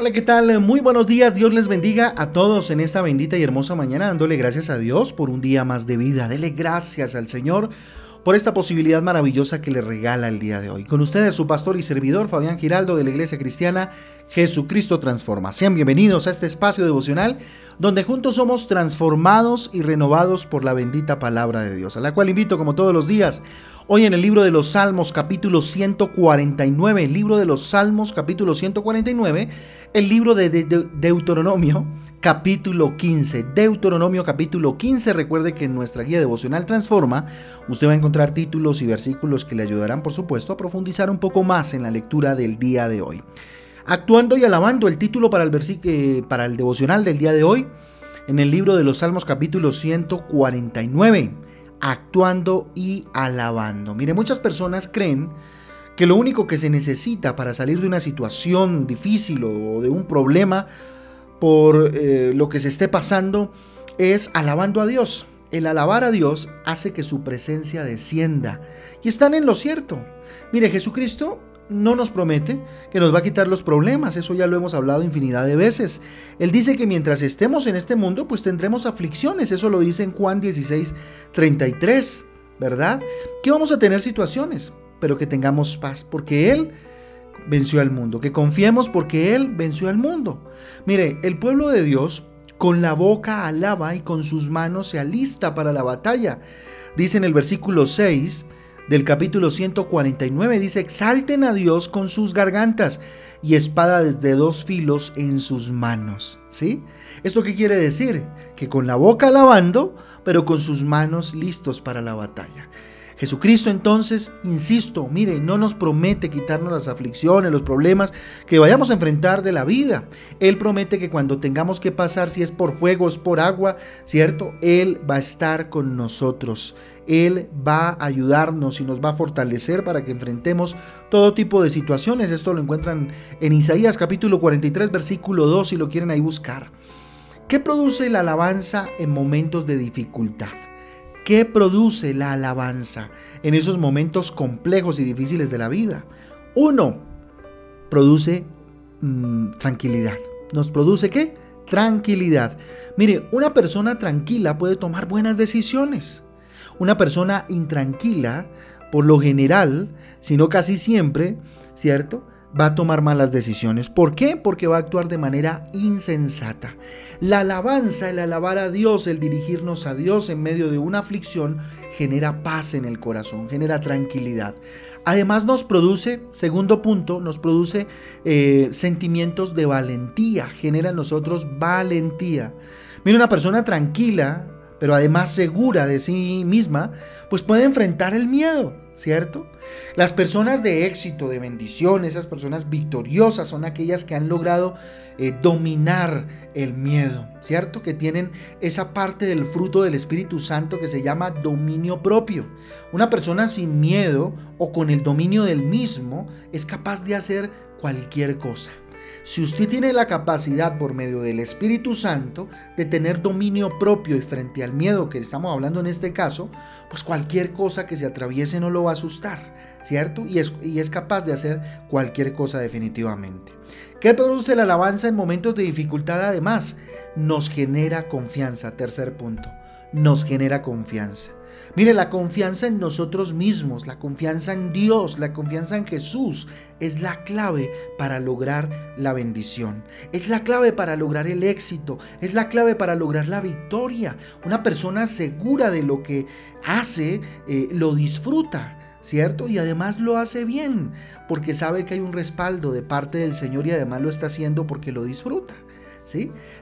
Hola, ¿qué tal? Muy buenos días. Dios les bendiga a todos en esta bendita y hermosa mañana, dándole gracias a Dios por un día más de vida. Dele gracias al Señor por esta posibilidad maravillosa que le regala el día de hoy. Con ustedes su pastor y servidor Fabián Giraldo de la Iglesia Cristiana Jesucristo Transforma. Sean bienvenidos a este espacio devocional donde juntos somos transformados y renovados por la bendita palabra de Dios, a la cual invito como todos los días hoy en el libro de los Salmos capítulo 149, el libro de los Salmos capítulo 149, el libro de, Deuteronomio capítulo 15. Deuteronomio capítulo 15, recuerde que en nuestra guía devocional Transforma usted va a encontrar títulos y versículos que le ayudarán por supuesto a profundizar un poco más en la lectura del día de hoy. Actuando y alabando el título para el, eh, para el devocional del día de hoy en el libro de los Salmos capítulo 149. Actuando y alabando. Mire, muchas personas creen que lo único que se necesita para salir de una situación difícil o de un problema por eh, lo que se esté pasando es alabando a Dios. El alabar a Dios hace que su presencia descienda. Y están en lo cierto. Mire, Jesucristo no nos promete que nos va a quitar los problemas, eso ya lo hemos hablado infinidad de veces. Él dice que mientras estemos en este mundo, pues tendremos aflicciones, eso lo dice en Juan 16, 33, ¿verdad? Que vamos a tener situaciones, pero que tengamos paz, porque Él venció al mundo, que confiemos porque Él venció al mundo. Mire, el pueblo de Dios con la boca alaba y con sus manos se alista para la batalla. Dice en el versículo 6, del capítulo 149 dice, exalten a Dios con sus gargantas y espada desde dos filos en sus manos. ¿Sí? ¿Esto qué quiere decir? Que con la boca alabando, pero con sus manos listos para la batalla. Jesucristo entonces, insisto, mire, no nos promete quitarnos las aflicciones, los problemas que vayamos a enfrentar de la vida. Él promete que cuando tengamos que pasar, si es por fuego, es por agua, ¿cierto? Él va a estar con nosotros. Él va a ayudarnos y nos va a fortalecer para que enfrentemos todo tipo de situaciones. Esto lo encuentran en Isaías capítulo 43, versículo 2, si lo quieren ahí buscar. ¿Qué produce la alabanza en momentos de dificultad? ¿Qué produce la alabanza en esos momentos complejos y difíciles de la vida? Uno, produce mm, tranquilidad. ¿Nos produce qué? Tranquilidad. Mire, una persona tranquila puede tomar buenas decisiones. Una persona intranquila, por lo general, sino casi siempre, ¿cierto? Va a tomar malas decisiones. ¿Por qué? Porque va a actuar de manera insensata. La alabanza, el alabar a Dios, el dirigirnos a Dios en medio de una aflicción, genera paz en el corazón, genera tranquilidad. Además nos produce, segundo punto, nos produce eh, sentimientos de valentía, genera en nosotros valentía. Mira, una persona tranquila, pero además segura de sí misma, pues puede enfrentar el miedo. ¿Cierto? Las personas de éxito, de bendición, esas personas victoriosas son aquellas que han logrado eh, dominar el miedo, ¿cierto? Que tienen esa parte del fruto del Espíritu Santo que se llama dominio propio. Una persona sin miedo o con el dominio del mismo es capaz de hacer cualquier cosa. Si usted tiene la capacidad por medio del Espíritu Santo de tener dominio propio y frente al miedo que estamos hablando en este caso, pues cualquier cosa que se atraviese no lo va a asustar, ¿cierto? Y es, y es capaz de hacer cualquier cosa definitivamente. ¿Qué produce la alabanza en momentos de dificultad? Además, nos genera confianza. Tercer punto, nos genera confianza. Mire, la confianza en nosotros mismos, la confianza en Dios, la confianza en Jesús es la clave para lograr la bendición. Es la clave para lograr el éxito. Es la clave para lograr la victoria. Una persona segura de lo que hace, eh, lo disfruta. ¿cierto? Y además lo hace bien, porque sabe que hay un respaldo de parte del Señor y además lo está haciendo porque lo disfruta.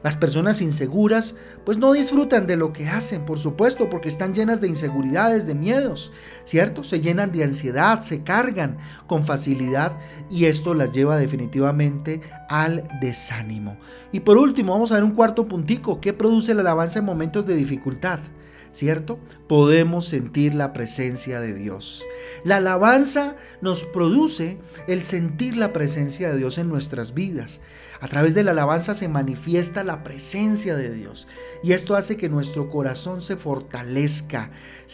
Las personas inseguras pues no disfrutan de lo que hacen, por supuesto, porque están llenas de inseguridades, de miedos, ¿cierto? Se llenan de ansiedad, se cargan con facilidad y esto las lleva definitivamente al desánimo. Y por último, vamos a ver un cuarto puntico, ¿qué produce la alabanza en momentos de dificultad? ¿cierto? Podemos sentir la presencia de Dios. La alabanza nos produce el sentir la presencia de Dios en nuestras vidas. A través de la alabanza se manifiesta la presencia de Dios. Y esto hace que nuestro corazón se fortalezca,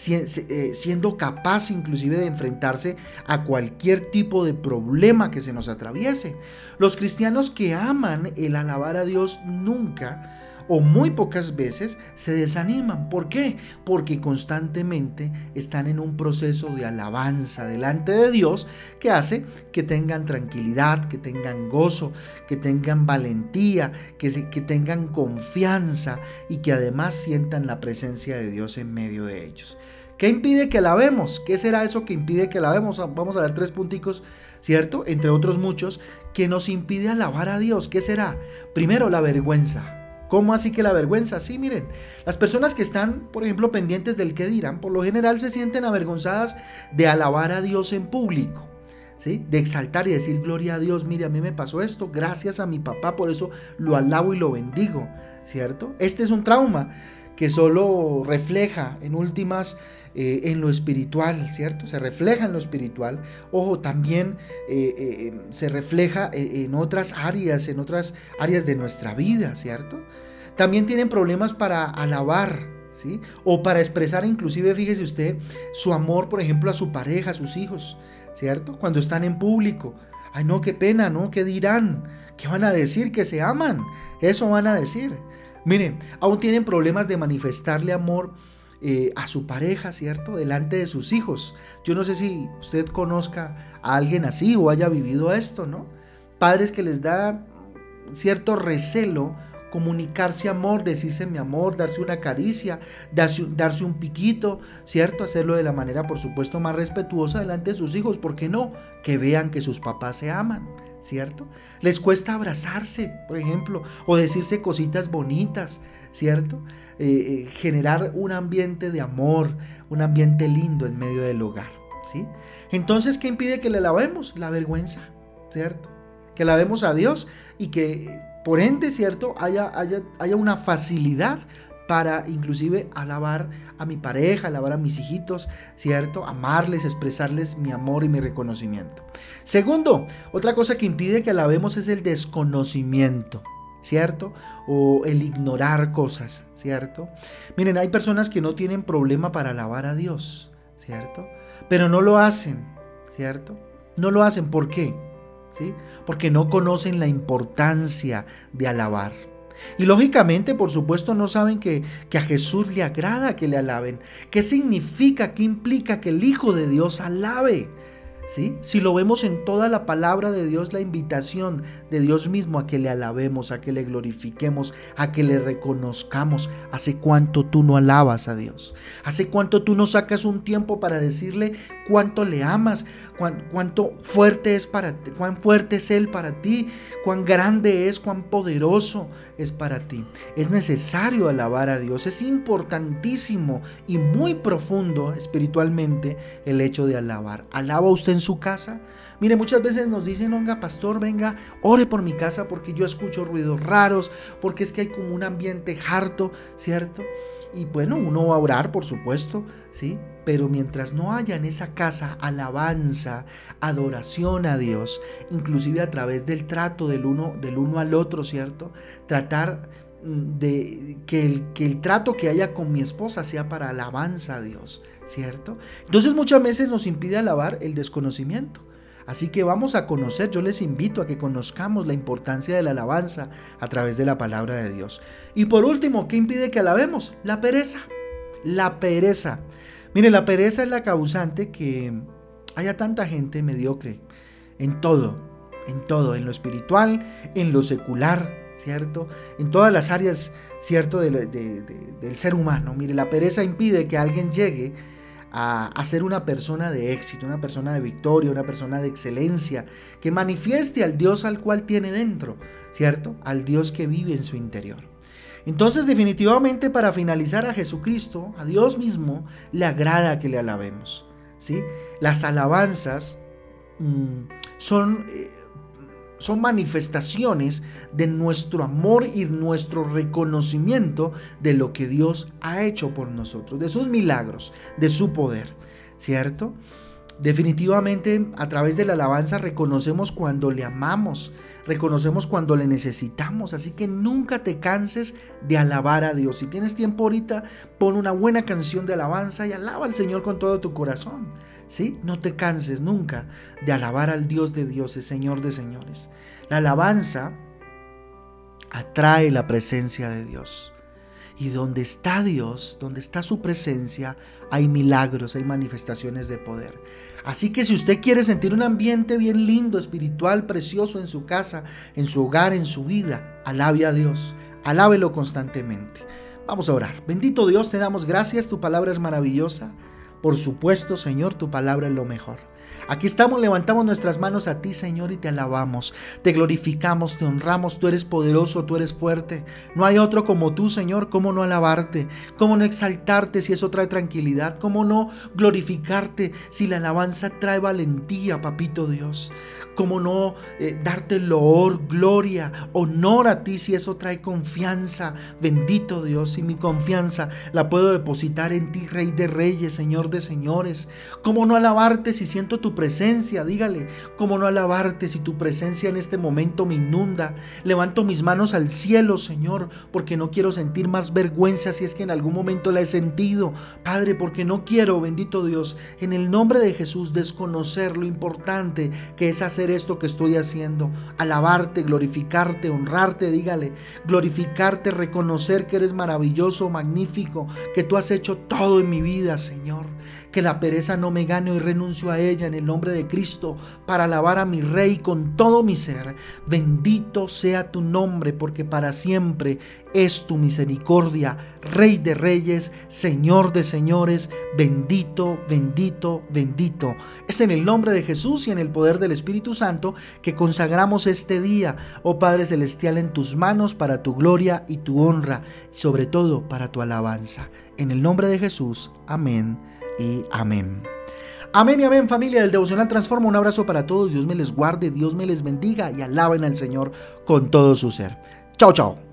eh, siendo capaz inclusive de enfrentarse a cualquier tipo de problema que se nos atraviese. Los cristianos que aman el alabar a Dios nunca o muy pocas veces se desaniman. ¿Por qué? Porque constantemente están en un proceso de alabanza delante de Dios que hace que tengan tranquilidad, que tengan gozo, que tengan valentía, que, tengan confianza y que además sientan la presencia de Dios en medio de ellos. ¿Qué impide que alabemos? ¿Qué será eso que impide que alabemos? Vamos a ver tres punticos, ¿cierto? Entre otros muchos, que nos impide alabar a Dios. ¿Qué será? Primero, la vergüenza. ¿Cómo así que la vergüenza? Sí, miren, las personas que están, por ejemplo, pendientes del que dirán, por lo general se sienten avergonzadas de alabar a Dios en público. ¿Sí? De exaltar y decir gloria a Dios, mire, a mí me pasó esto, gracias a mi papá, por eso lo alabo y lo bendigo, ¿cierto? Este es un trauma que solo refleja en últimas eh, en lo espiritual, ¿cierto? Se refleja en lo espiritual. Ojo, también eh, eh, se refleja en otras áreas, en otras áreas de nuestra vida, ¿cierto? También tienen problemas para alabar, ¿sí? O para expresar inclusive, fíjese usted, su amor, por ejemplo, a su pareja, a sus hijos, ¿cierto? Cuando están en público. Ay, no, qué pena, ¿no? ¿Qué dirán? ¿Qué van a decir? Que se aman. Eso van a decir. Miren, aún tienen problemas de manifestarle amor eh, a su pareja, ¿cierto? Delante de sus hijos. Yo no sé si usted conozca a alguien así o haya vivido esto, ¿no? Padres que les da cierto recelo comunicarse amor, decirse mi amor, darse una caricia, darse, darse, un piquito, ¿cierto? Hacerlo de la manera, por supuesto, más respetuosa delante de sus hijos, ¿por qué no? Que vean que sus papás se aman, ¿cierto? Les cuesta abrazarse, por ejemplo, o decirse cositas bonitas, ¿cierto? Eh, eh, generar un ambiente de amor, un ambiente lindo en medio del hogar, ¿sí? Entonces, ¿qué impide que le lavemos? La vergüenza, ¿cierto? Que lavemos a Dios y que, por ende, ¿cierto? Haya, haya, haya una facilidad para inclusive alabar a mi pareja, alabar a mis hijitos, ¿cierto? Amarles, expresarles mi amor y mi reconocimiento. Segundo, otra cosa que impide que alabemos es el desconocimiento. ¿cierto? O el ignorar cosas, ¿cierto? Miren, hay personas que no tienen problema para alabar a Dios, ¿cierto? Pero no lo hacen, ¿cierto? No lo hacen, ¿por qué? ¿Sí? Porque no conocen la importancia de alabar. Y lógicamente, por supuesto, no saben que, que, a Jesús le agrada que le alaben. ¿Qué significa, qué implica que el Hijo de Dios alabe? Si lo vemos en toda la palabra de Dios, la invitación de Dios mismo a que le alabemos, a que le glorifiquemos, a que le reconozcamos. ¿Hace cuánto tú no alabas a Dios? ¿Hace cuánto tú no sacas un tiempo para decirle cuánto le amas, cuánto fuerte es para ti, cuán fuerte es Él para ti, cuán grande es, cuán poderoso es para ti? Es necesario alabar a Dios, es importantísimo y muy profundo espiritualmente el hecho de alabar. ¿Alaba usted en su casa? Mire, muchas veces nos dicen, venga, pastor, venga, ore por mi casa porque yo escucho ruidos raros, porque es que hay como un ambiente harto, ¿cierto? Y bueno, uno va a orar, por supuesto, ¿sí? Pero mientras no haya en esa casa alabanza, adoración a Dios, inclusive a través del trato del uno, del uno al otro, ¿cierto? Tratar de que el, que el trato que haya con mi esposa sea para alabanza a Dios, ¿cierto? Entonces muchas veces nos impide alabar el desconocimiento. Así que vamos a conocer, yo les invito a que conozcamos la importancia de la alabanza a través de la palabra de Dios. Y por último, ¿qué impide que alabemos? La pereza. La pereza. Mire, la pereza es la causante que haya tanta gente mediocre en todo, en todo, en lo espiritual, en lo secular, ¿cierto? En todas las áreas, ¿cierto? del ser humano. Mire, la pereza impide que alguien llegue a, ser una persona de éxito, una persona de victoria, una persona de excelencia, que manifieste al Dios al cual tiene dentro, ¿cierto? Al Dios que vive en su interior. Entonces definitivamente para finalizar a Jesucristo, a Dios mismo, le agrada que le alabemos. ¿sí? Las alabanzas mm, son... Eh, son manifestaciones de nuestro amor y nuestro reconocimiento de lo que Dios ha hecho por nosotros, de sus milagros, de su poder, ¿cierto? Definitivamente a través de la alabanza reconocemos cuando le amamos, reconocemos cuando le necesitamos, así que nunca te canses de alabar a Dios. Si tienes tiempo ahorita, pon una buena canción de alabanza y alaba al Señor con todo tu corazón. ¿Sí? No te canses nunca de alabar al Dios de dioses, Señor de señores. La alabanza atrae la presencia de Dios. Y donde está Dios, donde está su presencia, hay milagros, hay manifestaciones de poder. Así que si usted quiere sentir un ambiente bien lindo, espiritual, precioso en su casa, en su hogar, en su vida, alabe a Dios, alábelo constantemente. Vamos a orar. Bendito Dios, te damos gracias, tu palabra es maravillosa. Por supuesto, Señor, tu palabra es lo mejor. Aquí estamos, levantamos nuestras manos a ti, Señor, y te alabamos, te glorificamos, te honramos, tú eres poderoso, tú eres fuerte. No hay otro como tú, Señor, ¿cómo no alabarte? ¿Cómo no exaltarte si eso trae tranquilidad? ¿Cómo no glorificarte si la alabanza trae valentía, papito Dios? ¿Cómo no eh, darte loor, gloria, honor a ti si eso trae confianza? Bendito Dios, y mi confianza la puedo depositar en ti, Rey de Reyes, Señor de Señores. ¿Cómo no alabarte si siento tu presencia, dígale, ¿cómo no alabarte si tu presencia en este momento me inunda? Levanto mis manos al cielo, Señor, porque no quiero sentir más vergüenza si es que en algún momento la he sentido. Padre, porque no quiero, bendito Dios, en el nombre de Jesús, desconocer lo importante que es hacer esto que estoy haciendo. Alabarte, glorificarte, honrarte, dígale, glorificarte, reconocer que eres maravilloso, magnífico, que tú has hecho todo en mi vida, Señor. Que la pereza no me gane y renuncio a ella en el nombre de Cristo para alabar a mi Rey con todo mi ser. Bendito sea tu nombre porque para siempre es tu misericordia, Rey de reyes, Señor de señores, bendito, bendito, bendito. Es en el nombre de Jesús y en el poder del Espíritu Santo que consagramos este día, oh Padre Celestial, en tus manos para tu gloria y tu honra, sobre todo para tu alabanza. En el nombre de Jesús, amén y amén. Amén y amén familia del Devocional Transforma. Un abrazo para todos. Dios me les guarde, Dios me les bendiga y alaben al Señor con todo su ser. Chao, chao.